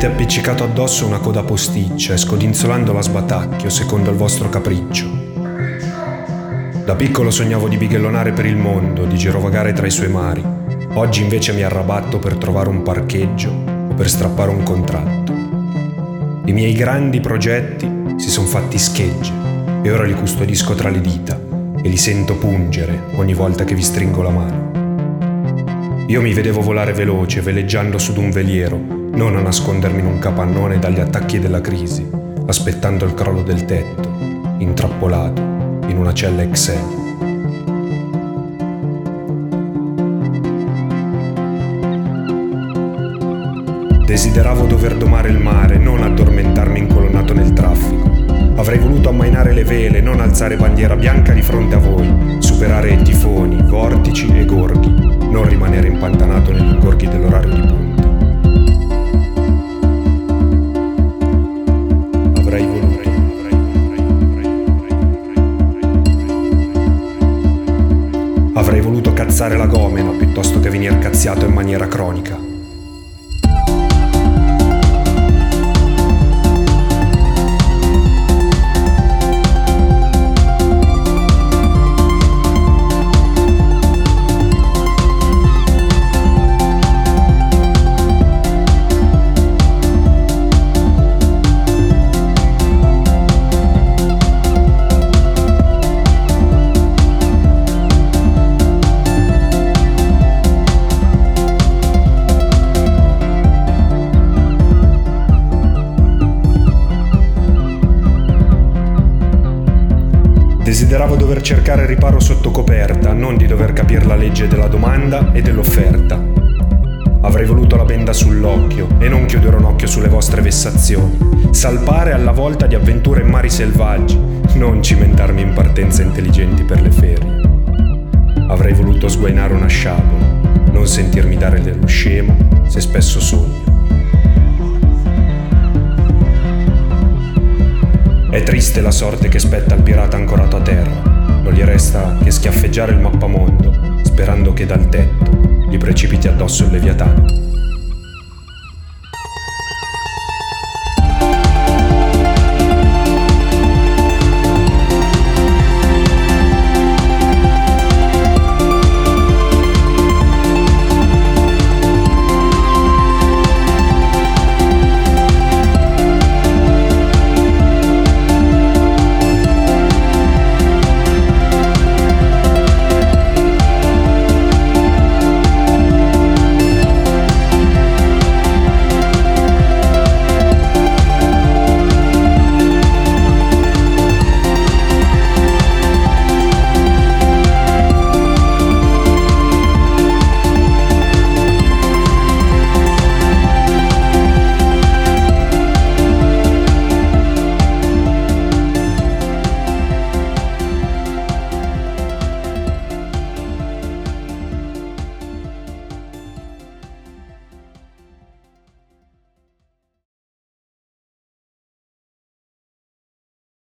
avete appiccicato addosso una coda posticcia e scodinzolando la sbatacchio secondo il vostro capriccio. Da piccolo sognavo di bighellonare per il mondo, di girovagare tra i suoi mari. Oggi invece mi arrabatto per trovare un parcheggio o per strappare un contratto. I miei grandi progetti si sono fatti schegge e ora li custodisco tra le dita e li sento pungere ogni volta che vi stringo la mano. Io mi vedevo volare veloce, veleggiando su d'un veliero, non a nascondermi in un capannone dagli attacchi della crisi, aspettando il crollo del tetto, intrappolato in una cella Excel. Desideravo dover domare il mare, non addormentarmi incolonnato nel traffico. Avrei voluto ammainare le vele, non alzare bandiera bianca di fronte a voi, superare tifoni, vortici e gorghi, non rimanere impantanato negli ingorghi dell'orario di punta. Avrei voluto cazzare la gomena piuttosto che venire cazziato in maniera cronica. Desideravo dover cercare riparo sotto coperta, non di dover capire la legge della domanda e dell'offerta. Avrei voluto la benda sull'occhio e non chiudere un occhio sulle vostre vessazioni. Salpare alla volta di avventure in mari selvaggi, non cimentarmi in partenze intelligenti per le ferie. Avrei voluto sguainare una sciabola, non sentirmi dare dello scemo se spesso sogno. È triste la sorte che spetta che schiaffeggiare il mappamondo, sperando che dal tetto gli precipiti addosso il leviatano.